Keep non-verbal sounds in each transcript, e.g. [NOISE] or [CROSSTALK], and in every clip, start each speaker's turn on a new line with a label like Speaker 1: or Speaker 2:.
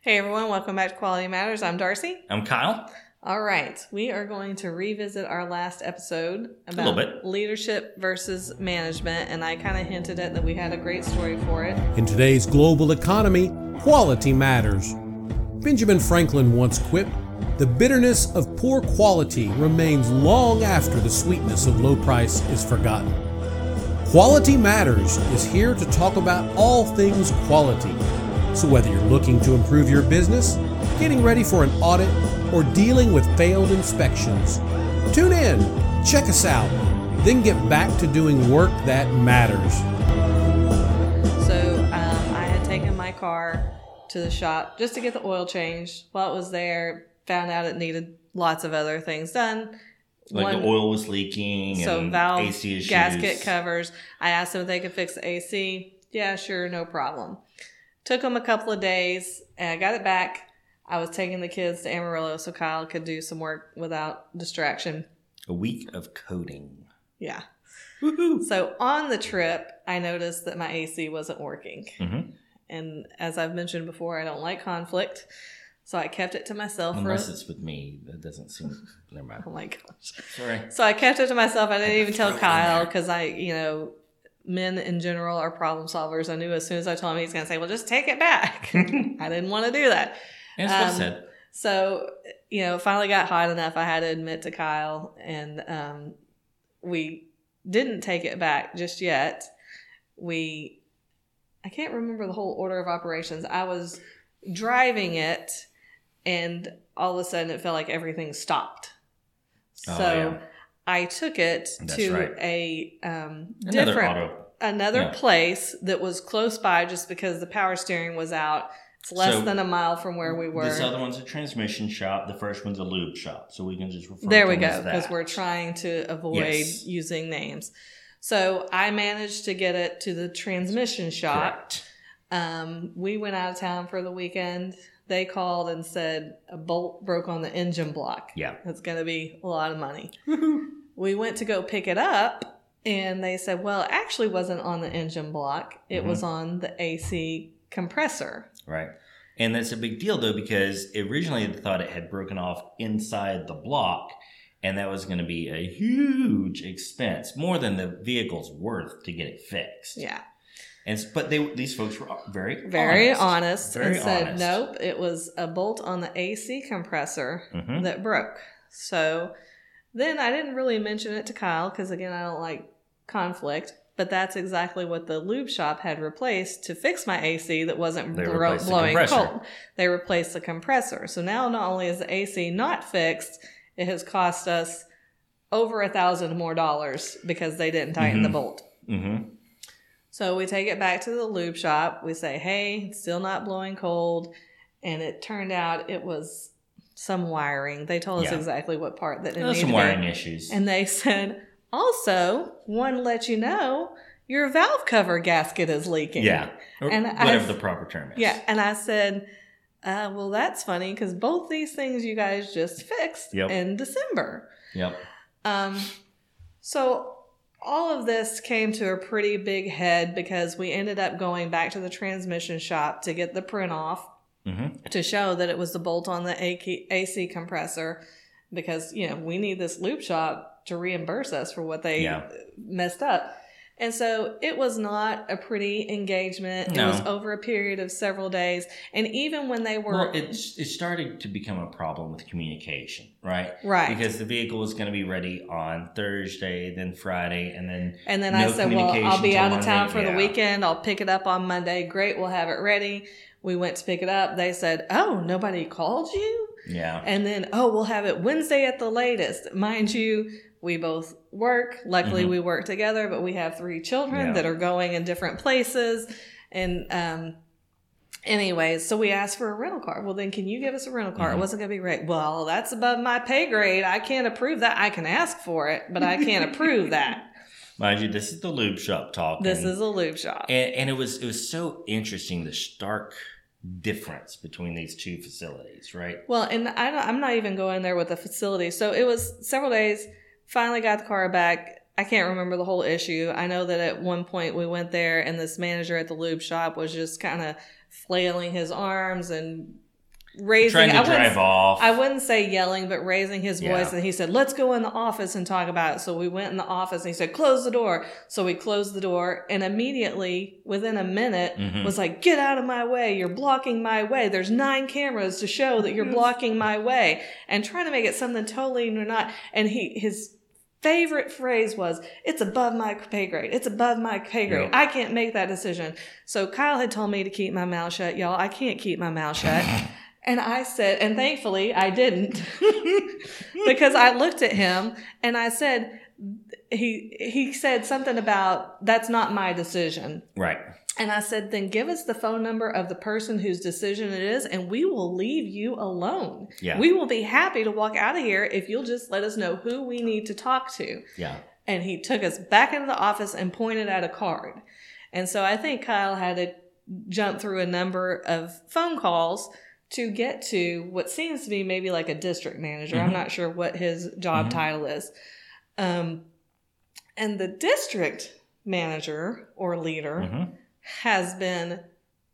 Speaker 1: Hey everyone, welcome back to Quality Matters. I'm Darcy.
Speaker 2: I'm Kyle.
Speaker 1: All right, we are going to revisit our last episode about
Speaker 2: little bit.
Speaker 1: leadership versus management, and I kind of hinted at that we had a great story for it.
Speaker 3: In today's global economy, quality matters. Benjamin Franklin once quipped, The bitterness of poor quality remains long after the sweetness of low price is forgotten. Quality Matters is here to talk about all things quality. So, whether you're looking to improve your business, getting ready for an audit, or dealing with failed inspections, tune in, check us out, then get back to doing work that matters.
Speaker 1: So um, I had taken my car to the shop just to get the oil changed. While it was there, found out it needed lots of other things done.
Speaker 2: Like
Speaker 1: One-
Speaker 2: the oil was leaking
Speaker 1: so
Speaker 2: and
Speaker 1: valve
Speaker 2: AC issues.
Speaker 1: gasket covers. I asked them if they could fix the AC. Yeah, sure, no problem. Took them a couple of days, and I got it back. I was taking the kids to Amarillo so Kyle could do some work without distraction.
Speaker 2: A week of coding.
Speaker 1: Yeah.
Speaker 2: Woohoo!
Speaker 1: So on the trip, I noticed that my AC wasn't working.
Speaker 2: Mhm.
Speaker 1: And as I've mentioned before, I don't like conflict. So I kept it to myself
Speaker 2: Unless
Speaker 1: for
Speaker 2: it's with me, that doesn't seem. Never mind.
Speaker 1: Oh my gosh.
Speaker 2: Sorry.
Speaker 1: So I kept it to myself. I didn't even tell
Speaker 2: Throw it in
Speaker 1: Kyle because I, you know, men in general are problem solvers. I knew as soon as I told him he's going to say, well, just take it back. [LAUGHS] I didn't want to do that.
Speaker 2: That's what I
Speaker 1: Um,
Speaker 2: said.
Speaker 1: So, you know, finally got hot enough. I had to admit to Kyle, and um, we didn't take it back just yet. We, I can't remember the whole order of operations. I was driving it, and all of a sudden it felt like everything stopped. So
Speaker 2: Oh, yeah.
Speaker 1: I took it
Speaker 2: That's
Speaker 1: to
Speaker 2: right.
Speaker 1: a um,
Speaker 2: Another
Speaker 1: different
Speaker 2: auto.
Speaker 1: another
Speaker 2: Yeah.
Speaker 1: place that was close by just because the power steering was out. It's less
Speaker 2: So,
Speaker 1: than a mile from where we were.
Speaker 2: This other one's a transmission shop. The first one's a lube shop. So we can just refer
Speaker 1: There
Speaker 2: to
Speaker 1: we go, because we're trying to avoid
Speaker 2: Yes.
Speaker 1: using names. So I managed to get it to the transmission shop. Um, we went out of town for the weekend. They called and said a bolt broke on the engine block.
Speaker 2: Yeah.
Speaker 1: It's going to be a lot of money. We went to go pick it up, and they said, well, it actually wasn't on the engine block, it
Speaker 2: Mm-hmm.
Speaker 1: was on the AC compressor.
Speaker 2: Right. And that's a big deal though because originally they thought it had broken off inside the block and that was going to be a huge expense, more than the vehicle's worth to get it fixed.
Speaker 1: Yeah.
Speaker 2: And but they these folks were very
Speaker 1: Very
Speaker 2: honest.
Speaker 1: honest,
Speaker 2: Very
Speaker 1: and said,
Speaker 2: honest.
Speaker 1: nope, it was a bolt on the AC compressor
Speaker 2: Mhm.
Speaker 1: that broke. So then I didn't really mention it to Kyle because, again, I don't like conflict. But that's exactly what the lube shop had replaced to fix my AC that wasn't
Speaker 2: They
Speaker 1: blo-
Speaker 2: replaced the
Speaker 1: blowing cold. They replaced the compressor. So now not only is the AC not fixed, it has cost us over a thousand more dollars because they didn't tighten the
Speaker 2: Mhm.
Speaker 1: bolt.
Speaker 2: Mhm.
Speaker 1: So we take it back to the lube shop. We say, hey, it's still not blowing cold. And it turned out it was some wiring. They told us
Speaker 2: Yeah.
Speaker 1: exactly what part that it
Speaker 2: There's some wiring
Speaker 1: be.
Speaker 2: issues.
Speaker 1: And they said, also, want to let you know your valve cover gasket is leaking.
Speaker 2: yeah. Or
Speaker 1: And I-
Speaker 2: whatever the proper term is.
Speaker 1: Yeah. And I said, uh, well, that's funny because both these things you guys just fixed
Speaker 2: Yep.
Speaker 1: in December.
Speaker 2: Yep.
Speaker 1: Um, so all of this came to a pretty big head because we ended up going back to the transmission shop to get the print off
Speaker 2: Mhm.
Speaker 1: to show that it was the bolt on the AC compressor because you know we need this lube shop to reimburse us for what they
Speaker 2: Yeah.
Speaker 1: messed up. And so it was not a pretty engagement. It was over a period of several days. And even when they were
Speaker 2: Well, it's it started to become a problem with communication, right?
Speaker 1: Right.
Speaker 2: Because the vehicle was going to be ready on Thursday, then Friday, and then
Speaker 1: And then
Speaker 2: no
Speaker 1: I said, "Well, I'll be out of town
Speaker 2: Monday.
Speaker 1: for the weekend. I'll pick it up on Monday. Great, we'll have it ready." We went to pick it up. They said, "Oh, nobody called you?"
Speaker 2: Yeah.
Speaker 1: And then, "Oh, we'll have it Wednesday at the latest." Mind you, we both work. Luckily,
Speaker 2: Mhm.
Speaker 1: we work together, but we have three children
Speaker 2: Yeah.
Speaker 1: that are going in different places. And um, anyways, so we asked for a rental car. Well, then, can you give us a rental car? It
Speaker 2: Mhm.
Speaker 1: wasn't going to be right. Well, that's above my pay grade. I can't approve that. I can ask for it, but I can't approve [LAUGHS] that.
Speaker 2: Mind you, this is the lube shop talking.
Speaker 1: This is a lube shop.
Speaker 2: and, and it was it was so interesting the stark difference between these two facilities, right?
Speaker 1: Well, and I don't, I'm not even going there with the facility. So it was several days. Finally got the car back. I can't remember the whole issue. I know that at one point we went there and this manager at the lube shop was just kind of flailing his arms and raising
Speaker 2: Trying to
Speaker 1: I wouldn't-
Speaker 2: drive off.
Speaker 1: I wouldn't say yelling, but raising his
Speaker 2: Yeah.
Speaker 1: voice. And he said, Let's go in the office and talk about it. So we went in the office and he said, Close the door. So we closed the door and immediately, within a minute,
Speaker 2: Mhm.
Speaker 1: was like, Get out of my way. You're blocking my way. There's nine cameras to show that you're blocking my way. And trying to make it something totally not. And he, his, Favorite phrase was, It's above my pay grade. It's above my pay grade.
Speaker 2: Yep.
Speaker 1: I can't make that decision. So Kyle had told me to keep my mouth shut, y'all. I can't keep my mouth shut. [LAUGHS] And I said, and thankfully I didn't, [LAUGHS] because I looked at him and I said, he he said something about that's not my decision.
Speaker 2: right.
Speaker 1: And I said, then give us the phone number of the person whose decision it is, and we will leave you alone.
Speaker 2: Yeah.
Speaker 1: We will be happy to walk out of here if you'll just let us know who we need to talk to.
Speaker 2: Yeah.
Speaker 1: And he took us back into the office and pointed at a card. And so I think Kyle had to jump through a number of phone calls to get to what seems to be maybe like a district manager. I'm
Speaker 2: Mhm.
Speaker 1: not sure what his job
Speaker 2: Mhm.
Speaker 1: title is. Um, and the district manager or leader
Speaker 2: hmm
Speaker 1: has been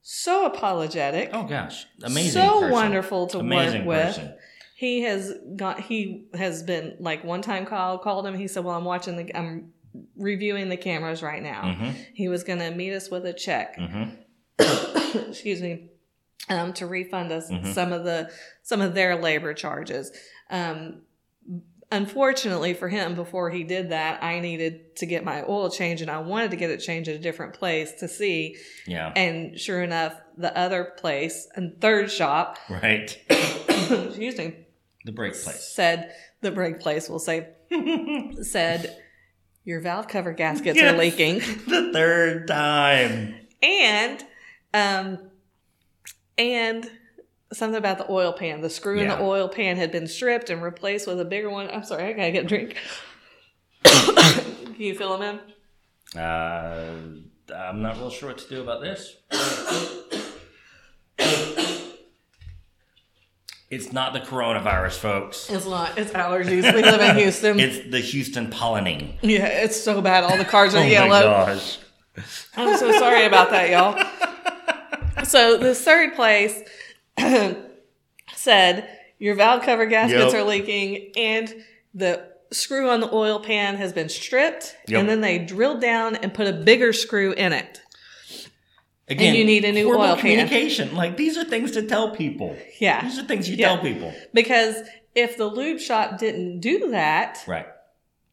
Speaker 1: so apologetic.
Speaker 2: Oh gosh, amazing.
Speaker 1: so
Speaker 2: person.
Speaker 1: wonderful to
Speaker 2: Amazing
Speaker 1: work with.
Speaker 2: person.
Speaker 1: He has got he has been like one time Kyle called him. He said, "Well, I'm watching the I'm reviewing the cameras right now."
Speaker 2: hmm
Speaker 1: He was going to meet us with a check.
Speaker 2: hmm [COUGHS]
Speaker 1: excuse me, um, to refund us
Speaker 2: Mhm.
Speaker 1: some of the some of their labor charges. Um, unfortunately for him, before he did that, I needed to get my oil changed, and I wanted to get it changed at a different place to see.
Speaker 2: Yeah.
Speaker 1: And sure enough, the other place and third shop, [COUGHS]
Speaker 2: Right.
Speaker 1: excuse me,
Speaker 2: The brake place.
Speaker 1: said the brake place will say [LAUGHS] said your valve cover gaskets
Speaker 2: Yes.
Speaker 1: are leaking. [LAUGHS]
Speaker 2: the third time.
Speaker 1: and um and something about the oil pan the screw in
Speaker 2: Yeah.
Speaker 1: the oil pan had been stripped and replaced with a bigger one i'm sorry i gotta get a drink [COUGHS] can you fill them in
Speaker 2: Uh, I'm not real sure what to do about this. It's not the coronavirus, folks.
Speaker 1: it's not it's allergies we live in [LAUGHS] houston
Speaker 2: It's the Houston pollening.
Speaker 1: yeah it's so bad all the cars are [LAUGHS]
Speaker 2: Oh my
Speaker 1: yellow
Speaker 2: gosh.
Speaker 1: i'm so sorry about that y'all so this third place [CLEARS THROAT] said your valve cover gaskets
Speaker 2: Yep.
Speaker 1: are leaking and the screw on the oil pan has been stripped
Speaker 2: Yep.
Speaker 1: and then they drilled down and put a bigger screw in it
Speaker 2: Again,
Speaker 1: you need a new oil pan.
Speaker 2: communication. Like these are things to tell people.
Speaker 1: yeah
Speaker 2: These are things you
Speaker 1: Yeah.
Speaker 2: tell people.
Speaker 1: because if the lube shop didn't do that
Speaker 2: Right.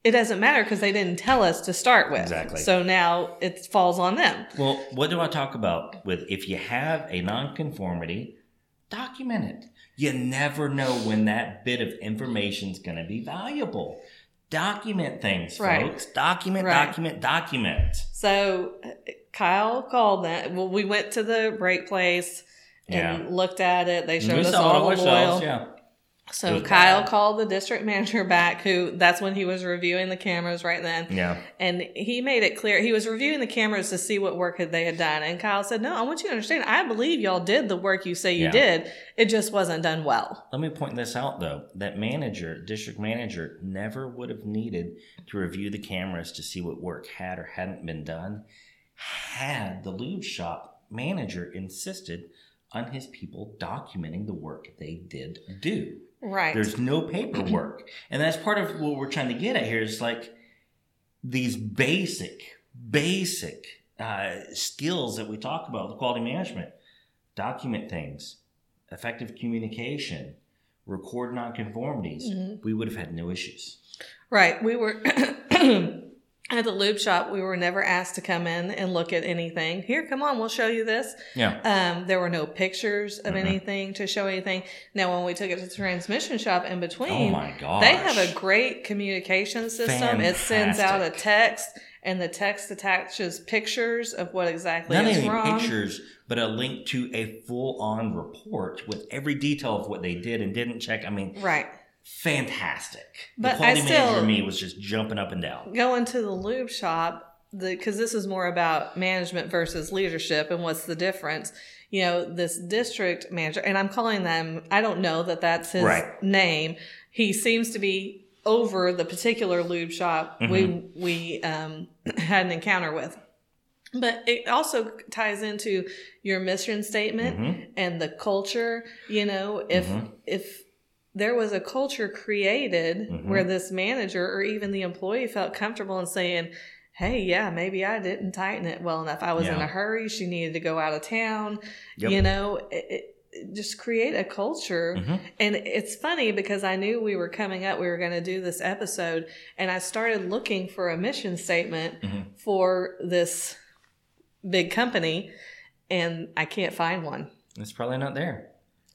Speaker 1: It doesn't matter because they didn't tell us to start with
Speaker 2: Exactly.
Speaker 1: so now it falls on them
Speaker 2: Well, what do I talk about with if you have a nonconformity, document it. You never know when that bit of information is going to be valuable. Document things,
Speaker 1: Right.
Speaker 2: folks. Document,
Speaker 1: Right.
Speaker 2: document, document.
Speaker 1: So uh, Kyle called that. Well, we went to the brake place and
Speaker 2: Yeah.
Speaker 1: looked at it. They showed
Speaker 2: we
Speaker 1: us all the oil.
Speaker 2: yeah.
Speaker 1: So Kyle called the district [LAUGHS] manager back, who that's when he was reviewing the cameras right then.
Speaker 2: Yeah.
Speaker 1: And he made it clear he was reviewing the cameras to see what work had they had done. And Kyle said, "No, I want you to understand. I believe y'all did the work you say you
Speaker 2: Yeah.
Speaker 1: did. It just wasn't done well."
Speaker 2: Let me point this out though. That manager, district manager, never would have needed to review the cameras to see what work had or hadn't been done had the lube shop manager insisted on his people documenting the work they did do.
Speaker 1: Right.
Speaker 2: There's no paperwork. and that's part of what we're trying to get at here is like these basic, basic uh, skills that we talk about the quality management. Document things, effective communication, record nonconformities.
Speaker 1: Mhm.
Speaker 2: We would have had no issues.
Speaker 1: Right. We were [CLEARS THROAT] at the lube shop. We were never asked to come in and look at anything. Here, come on, we'll show you this.
Speaker 2: Yeah.
Speaker 1: Um, there were no pictures of
Speaker 2: Mhm.
Speaker 1: anything to show anything. Now, when we took it to the transmission shop in between, Oh
Speaker 2: my gosh.
Speaker 1: they have a great communication system. It sends out a text, and the text attaches pictures of what exactly
Speaker 2: not
Speaker 1: is wrong.
Speaker 2: pictures, but a link to a full-on report with every detail of what they did and didn't check. I mean,
Speaker 1: Right.
Speaker 2: Fantastic.
Speaker 1: But
Speaker 2: the quality
Speaker 1: I still-
Speaker 2: manager me was just jumping up and down.
Speaker 1: Going to the lube shop, because this is more about management versus leadership and what's the difference. You know, this district manager, and I'm calling them, I don't know that that's his
Speaker 2: Right.
Speaker 1: name. He seems to be over the particular lube shop we,
Speaker 2: Mm-hmm.
Speaker 1: we um, [CLEARS THROAT] had an encounter with. But it also ties into your mission statement
Speaker 2: Mhm.
Speaker 1: and the culture. You know, if
Speaker 2: Mhm.
Speaker 1: if there was a culture created
Speaker 2: Mhm.
Speaker 1: where this manager or even the employee felt comfortable in saying, "Hey, yeah, maybe I didn't tighten it well enough. I was in a hurry. She needed to go out of town."
Speaker 2: Yep.
Speaker 1: You know, it, it, just create a culture.
Speaker 2: Mhm.
Speaker 1: And it's funny because I knew we were coming up, we were going to do this episode, and I started looking for a mission statement
Speaker 2: Mhm.
Speaker 1: for this big company, and I can't find one.
Speaker 2: It's probably not there.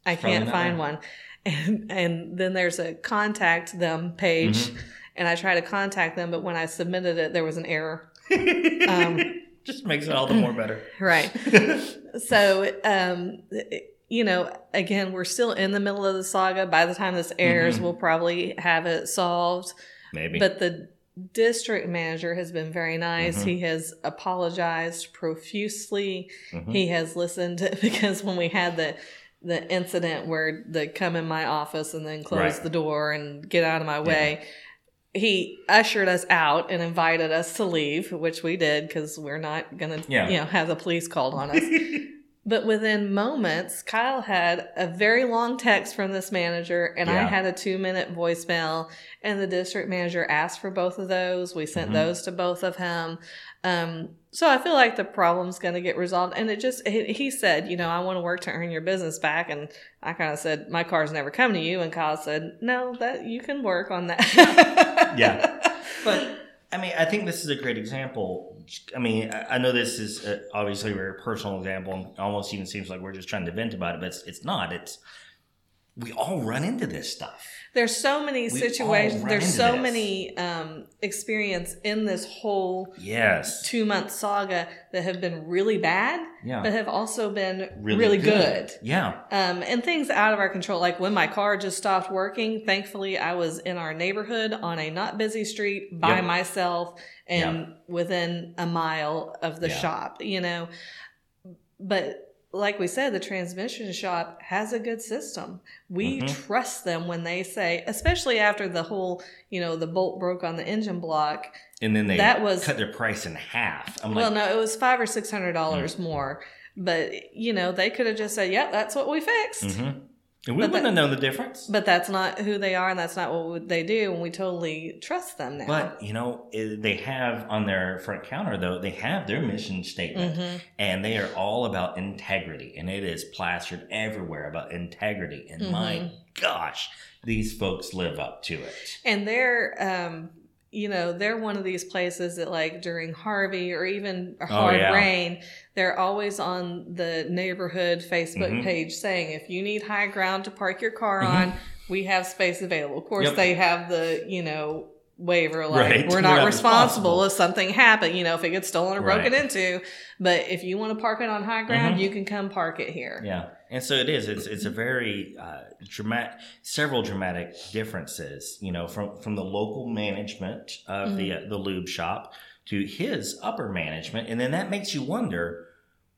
Speaker 1: I
Speaker 2: It's probably
Speaker 1: can't find
Speaker 2: there.
Speaker 1: one. And and then there's a contact them page,
Speaker 2: Mhm.
Speaker 1: and I try to contact them, but when I submitted it, there was an error. [LAUGHS] Um,
Speaker 2: Just makes it all the more better. [CLEARS THROAT]
Speaker 1: Right. [LAUGHS] so, um, you know, again, we're still in the middle of the saga. By the time this airs,
Speaker 2: Mhm.
Speaker 1: we'll probably have it solved.
Speaker 2: Maybe.
Speaker 1: But the district manager has been very nice.
Speaker 2: Mhm.
Speaker 1: He has apologized profusely.
Speaker 2: Mhm.
Speaker 1: He has listened [LAUGHS] because when we had the the incident where they come in my office and then close
Speaker 2: Right.
Speaker 1: the door and get out of my way, he ushered us out and invited us to leave, which we did because we're not gonna,
Speaker 2: Yeah.
Speaker 1: you know, have the police called on us. [LAUGHS] But within moments, Kyle had a very long text from this manager, and I had a two minute voicemail. And the district manager asked for both of those. We sent
Speaker 2: Mhm.
Speaker 1: those to both of him. Um, so I feel like the problem's going to get resolved. And it just, he, he said, you know, I want to work to earn your business back. And I kind of said, my car's never come to you. And Kyle said, no, that you can work on that.
Speaker 2: Yeah. [LAUGHS] But I mean, I think this is a great example. I mean, I know this is uh obviously a very personal example, and almost even seems like we're just trying to vent about it, but it's, it's not. It's we all run into this stuff.
Speaker 1: There's so many
Speaker 2: We
Speaker 1: situations. There's so
Speaker 2: this.
Speaker 1: many um, experience in this whole
Speaker 2: Yes.
Speaker 1: two month saga that have been really bad,
Speaker 2: Yeah.
Speaker 1: but have also been
Speaker 2: Really
Speaker 1: really,
Speaker 2: good.
Speaker 1: good.
Speaker 2: Yeah.
Speaker 1: Um, and things out of our control, like when my car just stopped working. Thankfully, I was in our neighborhood on a not busy street by
Speaker 2: Yep.
Speaker 1: myself and within a mile of the shop, you know. But like we said, the transmission shop has a good system. We
Speaker 2: Mhm.
Speaker 1: trust them when they say, especially after the whole, you know, the bolt broke on the engine block.
Speaker 2: And then they
Speaker 1: That was-
Speaker 2: cut their price in half. I'm
Speaker 1: well,
Speaker 2: like,
Speaker 1: no, it was five or six hundred dollars more. But you know, they could have just said, "Yep, that's what we fixed."
Speaker 2: mhm. And we
Speaker 1: But
Speaker 2: wouldn't
Speaker 1: that-
Speaker 2: have known the difference.
Speaker 1: But that's not who they are, and that's not what they do. And we totally trust them now.
Speaker 2: But you know, they have on their front counter though, they have their mission statement,
Speaker 1: Mhm.
Speaker 2: and they are all about integrity, and it is plastered everywhere about integrity. And my
Speaker 1: Mhm.
Speaker 2: gosh, these folks live up to it.
Speaker 1: and they're, um, you know, they're one of these places that, like during Harvey or even a
Speaker 2: Oh,
Speaker 1: hard
Speaker 2: yeah.
Speaker 1: rain, they're always on the neighborhood Facebook
Speaker 2: Mhm.
Speaker 1: page saying, "If you need high ground to park your car
Speaker 2: Mhm.
Speaker 1: on, we have space available." Of course,
Speaker 2: Yep.
Speaker 1: they have the, you know. Waiver like
Speaker 2: Right.
Speaker 1: we're [LAUGHS]
Speaker 2: We're
Speaker 1: not
Speaker 2: not
Speaker 1: responsible
Speaker 2: responsible.
Speaker 1: if something happened, you know, if it gets stolen or broken
Speaker 2: Right.
Speaker 1: into. But if you want to park it on high ground,
Speaker 2: Mhm.
Speaker 1: you can come park it here.
Speaker 2: Yeah, and so it is. It's it's a very uh, dramatic, several dramatic differences. You know, from from the local management of the
Speaker 1: Mm-hmm.
Speaker 2: uh, the lube shop to his upper management, and then that makes you wonder,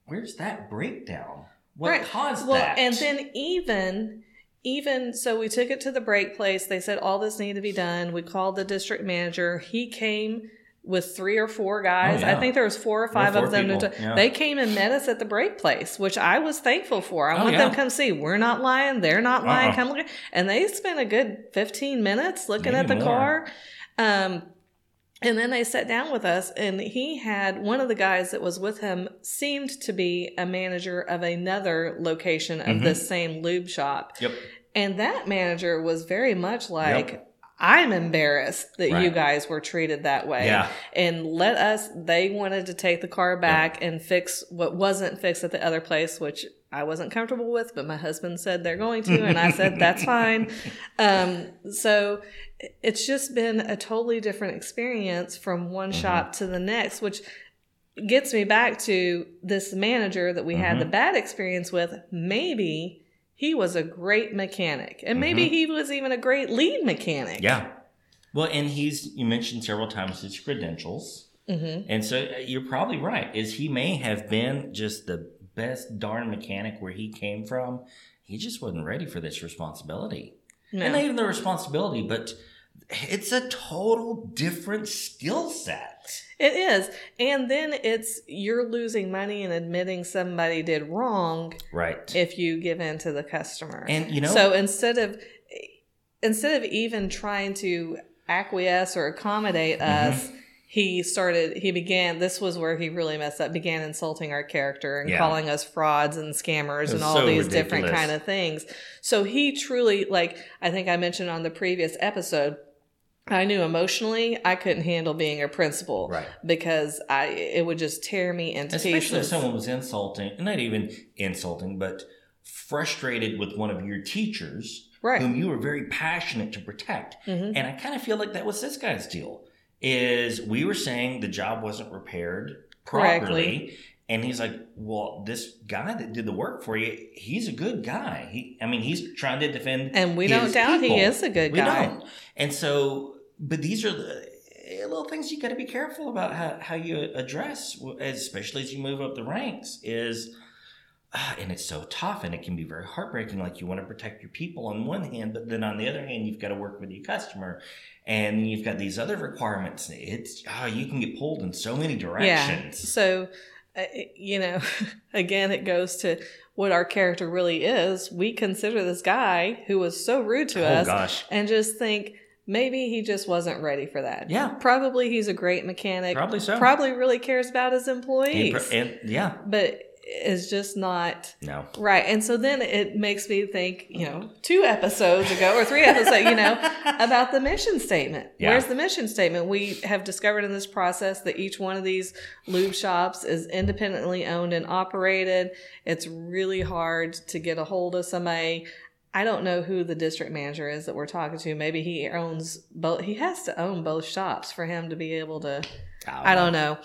Speaker 2: where's that breakdown? What
Speaker 1: Right.
Speaker 2: caused
Speaker 1: well,
Speaker 2: that?
Speaker 1: and then even even so we took it to the brake place. They said all this needed to be done. We called the district manager. He came with three or four guys.
Speaker 2: Oh, yeah.
Speaker 1: I think there was four or five
Speaker 2: four
Speaker 1: of them.
Speaker 2: yeah.
Speaker 1: They came and met us at the brake place, which I was thankful for. I
Speaker 2: Oh,
Speaker 1: want
Speaker 2: yeah.
Speaker 1: them to come see. We're not lying. They're not lying.
Speaker 2: Uh-uh.
Speaker 1: Come look. at- And they spent a good 15 minutes looking
Speaker 2: Maybe
Speaker 1: at the
Speaker 2: more.
Speaker 1: car. Um, and then they sat down with us, and he had one of the guys that was with him seemed to be a manager of another location of
Speaker 2: Mhm.
Speaker 1: this same lube shop.
Speaker 2: yep,
Speaker 1: And that manager was very much like,
Speaker 2: Yep.
Speaker 1: I'm embarrassed that you guys were treated that way.
Speaker 2: Yeah.
Speaker 1: And let us, they wanted to take the car back and fix what wasn't fixed at the other place, which I wasn't comfortable with, but my husband said they're going to. And I said, [LAUGHS] that's fine. Um, so it's just been a totally different experience from one
Speaker 2: Mm-hmm.
Speaker 1: shop to the next, which gets me back to this manager that we had the
Speaker 2: Mhm.
Speaker 1: bad experience with. Maybe he was a great mechanic, and maybe
Speaker 2: Mhm.
Speaker 1: he was even a great lead mechanic.
Speaker 2: yeah. Well, and he's you mentioned several times his credentials.
Speaker 1: hmm
Speaker 2: And so uh, you're probably right. Is he may have been just the best darn mechanic where he came from. He just wasn't ready for this responsibility.
Speaker 1: No.
Speaker 2: And not even the responsibility, but it's a total different skill set.
Speaker 1: It is. And then it's you're losing money and admitting somebody did wrong
Speaker 2: Right.
Speaker 1: if you give in to the customer.
Speaker 2: and you know,
Speaker 1: so instead of instead of even trying to acquiesce or accommodate
Speaker 2: Mm-hmm.
Speaker 1: us, he started he began this was where he really messed up, began insulting our character and
Speaker 2: Yeah.
Speaker 1: calling us frauds and scammers and all
Speaker 2: so
Speaker 1: these different kind of things. So he truly like I think I mentioned on the previous episode I knew emotionally I couldn't handle being a principal
Speaker 2: right.
Speaker 1: because I it would just tear me into
Speaker 2: Especially if someone was insulting, not even insulting, but frustrated with one of your teachers
Speaker 1: right.
Speaker 2: whom you were very passionate to protect.
Speaker 1: Mhm.
Speaker 2: And I kind of feel like that was this guy's deal. Is we were saying the job wasn't repaired properly.
Speaker 1: Correctly.
Speaker 2: And he's like, well, this guy that did the work for you, he's a good guy. He, I mean, he's trying to defend.
Speaker 1: And we don't doubt he is a good guy.
Speaker 2: we
Speaker 1: guy.
Speaker 2: don't. And so, but these are the eh, little things you got to be careful about how, how you address, especially as you move up the ranks. Is ah, and it's so tough, and it can be very heartbreaking. Like you want to protect your people on one hand, but then on the other hand, you've got to work with your customer, and you've got these other requirements. It's ah, you can get pulled in so many
Speaker 1: Yeah.
Speaker 2: directions.
Speaker 1: So, uh, you know, [LAUGHS] again, it goes to what our character really is. We consider this guy who was so rude to
Speaker 2: oh
Speaker 1: us
Speaker 2: gosh,
Speaker 1: and just think maybe he just wasn't ready for that.
Speaker 2: Yeah.
Speaker 1: Probably he's a great mechanic.
Speaker 2: probably so.
Speaker 1: Probably really cares about his
Speaker 2: and,
Speaker 1: employees.
Speaker 2: and yeah,
Speaker 1: but is just not
Speaker 2: no,
Speaker 1: right. And so then it makes me think, you know, two episodes ago or three episodes, you know, [LAUGHS] about the mission statement.
Speaker 2: Yeah.
Speaker 1: Where's the mission statement? We have discovered in this process that each one of these lube shops is independently owned and operated. It's really hard to get a hold of somebody. I don't know who the district manager is that we're talking to. Maybe he owns both. He has to own both shops for him to be able to. I don't know.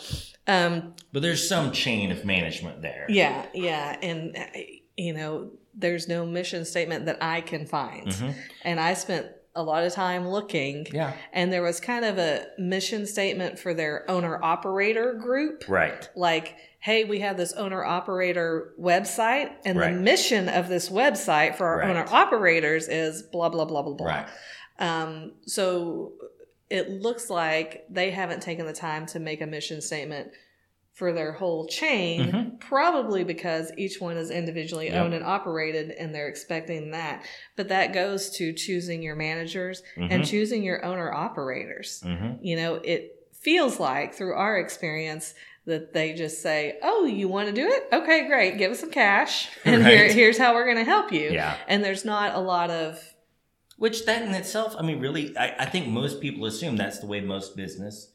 Speaker 1: Um,
Speaker 2: But there's some chain of management there.
Speaker 1: yeah, yeah, and uh, you know, there's no mission statement that I can find,
Speaker 2: Mhm.
Speaker 1: and I spent a lot of time looking,
Speaker 2: Yeah.
Speaker 1: and there was kind of a mission statement for their owner operator group,
Speaker 2: Right.
Speaker 1: like. Hey, we have this owner operator website, and
Speaker 2: Right.
Speaker 1: the mission of this website for our
Speaker 2: Right.
Speaker 1: owner operators is blah, blah, blah, blah, blah.
Speaker 2: Right.
Speaker 1: Um, so it looks like they haven't taken the time to make a mission statement for their whole chain,
Speaker 2: Mhm.
Speaker 1: probably because each one is individually
Speaker 2: Yep.
Speaker 1: owned and operated and they're expecting that. But that goes to choosing your managers and
Speaker 2: Mhm.
Speaker 1: choosing your owner operators.
Speaker 2: Mm-hmm.
Speaker 1: You know, it feels like through our experience that they just say, Oh, you want to do it? Okay, great. Give us some cash. [LAUGHS] And here, here's how we're going to help you.
Speaker 2: Yeah.
Speaker 1: And there's not a lot of
Speaker 2: Which that in itself, I mean, really, I, I think most people assume that's the way most business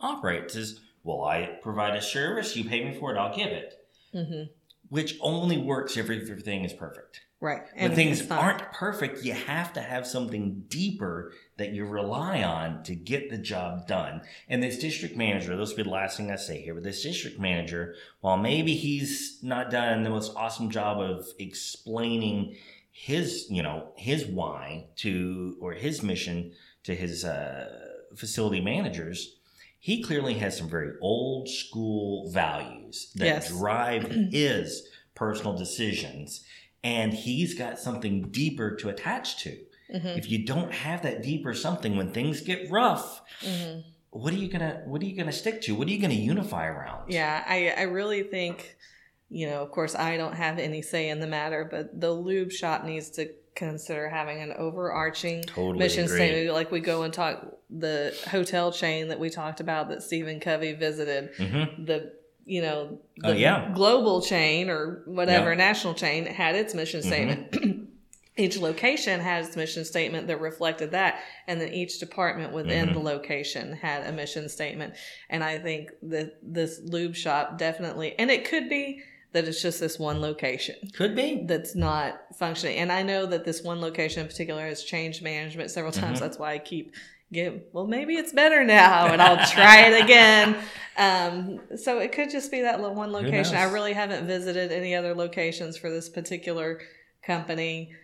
Speaker 2: operates. Is well, I provide a service, you pay me for it, I'll give it.
Speaker 1: Mhm.
Speaker 2: Which only works if everything is perfect.
Speaker 1: right.
Speaker 2: when things aren't perfect, you have to have something deeper that you rely on to get the job done. And this district manager, this will be the last thing I say here, but this district manager, while maybe he's not done the most awesome job of explaining his, you know, his why to, or his mission to his uh, facility managers, he clearly has some very old school values that
Speaker 1: Yes.
Speaker 2: drive [CLEARS THROAT] his personal decisions and he's got something deeper to attach to.
Speaker 1: Mhm.
Speaker 2: If you don't have that deeper something when things get rough,
Speaker 1: Mhm.
Speaker 2: what are you gonna what are you gonna stick to? What are you gonna unify around?
Speaker 1: Yeah, I I really think, you know, of course, I don't have any say in the matter, but the lube shop needs to consider having an overarching
Speaker 2: Totally
Speaker 1: mission
Speaker 2: agree.
Speaker 1: statement. Like we go and talk the hotel chain that we talked about that Stephen Covey visited,
Speaker 2: hmm
Speaker 1: the you know the
Speaker 2: Oh, yeah.
Speaker 1: global chain or whatever
Speaker 2: Yeah.
Speaker 1: national chain had its mission
Speaker 2: Mhm.
Speaker 1: statement. [CLEARS THROAT] each location had its mission statement that reflected that, and then each department within
Speaker 2: Mhm.
Speaker 1: the location had a mission statement. And I think that this lube shop definitely, and it could be that it's just this one location
Speaker 2: Could be.
Speaker 1: that's not functioning. And I know that this one location in particular has changed management several times.
Speaker 2: Mhm.
Speaker 1: That's why I keep give well maybe it's better now and I'll try it again. [LAUGHS] Um, so it could just be that one location. I really haven't visited any other locations for this particular company.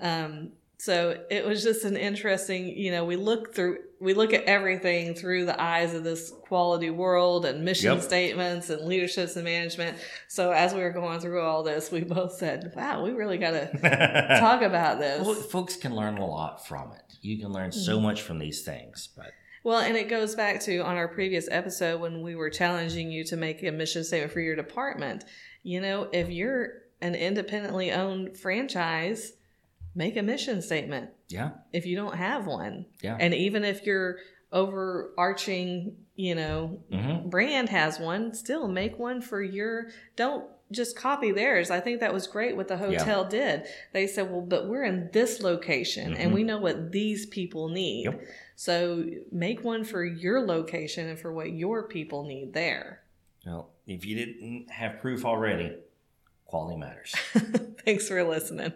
Speaker 1: Um, so it was just an interesting, you know, we look through, we look at everything through the eyes of this quality world and mission
Speaker 2: Yep.
Speaker 1: statements and leaderships and management. So as we were going through all this, we both said, wow, we really got to [LAUGHS] talk about this.
Speaker 2: Well, folks can learn a lot from it. You can learn so
Speaker 1: Mhm.
Speaker 2: much from these things, but
Speaker 1: Well, and it goes back to on our previous episode when we were challenging you to make a mission statement for your department. You know, if you're an independently owned franchise, make a mission statement.
Speaker 2: yeah,
Speaker 1: If you don't have one,
Speaker 2: yeah.
Speaker 1: and even if your overarching, you know,
Speaker 2: hmm
Speaker 1: brand has one, still make one for your. Don't just copy theirs. I think that was great what the hotel did. They said, "Well, but we're in this location, and
Speaker 2: Mhm.
Speaker 1: we know what these people need."
Speaker 2: Yep.
Speaker 1: So make one for your location and for what your people need there.
Speaker 2: Well, if you didn't have proof already, quality matters. [LAUGHS]
Speaker 1: Thanks for listening.